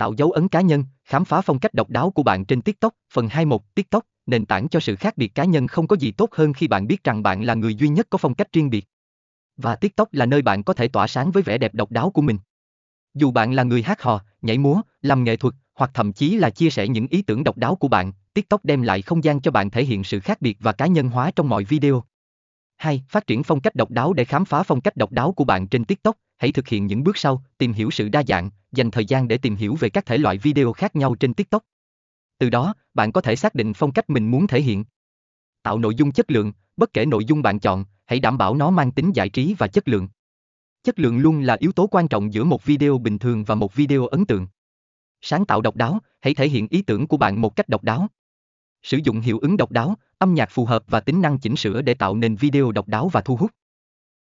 Tạo dấu ấn cá nhân, khám phá phong cách độc đáo của bạn trên TikTok. Phần 21 TikTok, nền tảng cho sự khác biệt cá nhân không có gì tốt hơn khi bạn biết rằng bạn là người duy nhất có phong cách riêng biệt. Và TikTok là nơi bạn có thể tỏa sáng với vẻ đẹp độc đáo của mình. Dù bạn là người hát hò, nhảy múa, làm nghệ thuật, hoặc thậm chí là chia sẻ những ý tưởng độc đáo của bạn, TikTok đem lại không gian cho bạn thể hiện sự khác biệt và cá nhân hóa trong mọi video. 2. Phát triển phong cách độc đáo để khám phá phong cách độc đáo của bạn trên TikTok. Hãy thực hiện những bước sau, tìm hiểu sự đa dạng, dành thời gian để tìm hiểu về các thể loại video khác nhau trên TikTok. Từ đó, bạn có thể xác định phong cách mình muốn thể hiện. Tạo nội dung chất lượng, bất kể nội dung bạn chọn, hãy đảm bảo nó mang tính giải trí và chất lượng. Chất lượng luôn là yếu tố quan trọng giữa một video bình thường và một video ấn tượng. Sáng tạo độc đáo, hãy thể hiện ý tưởng của bạn một cách độc đáo. Sử dụng hiệu ứng độc đáo, âm nhạc phù hợp và tính năng chỉnh sửa để tạo nên video độc đáo và thu hút.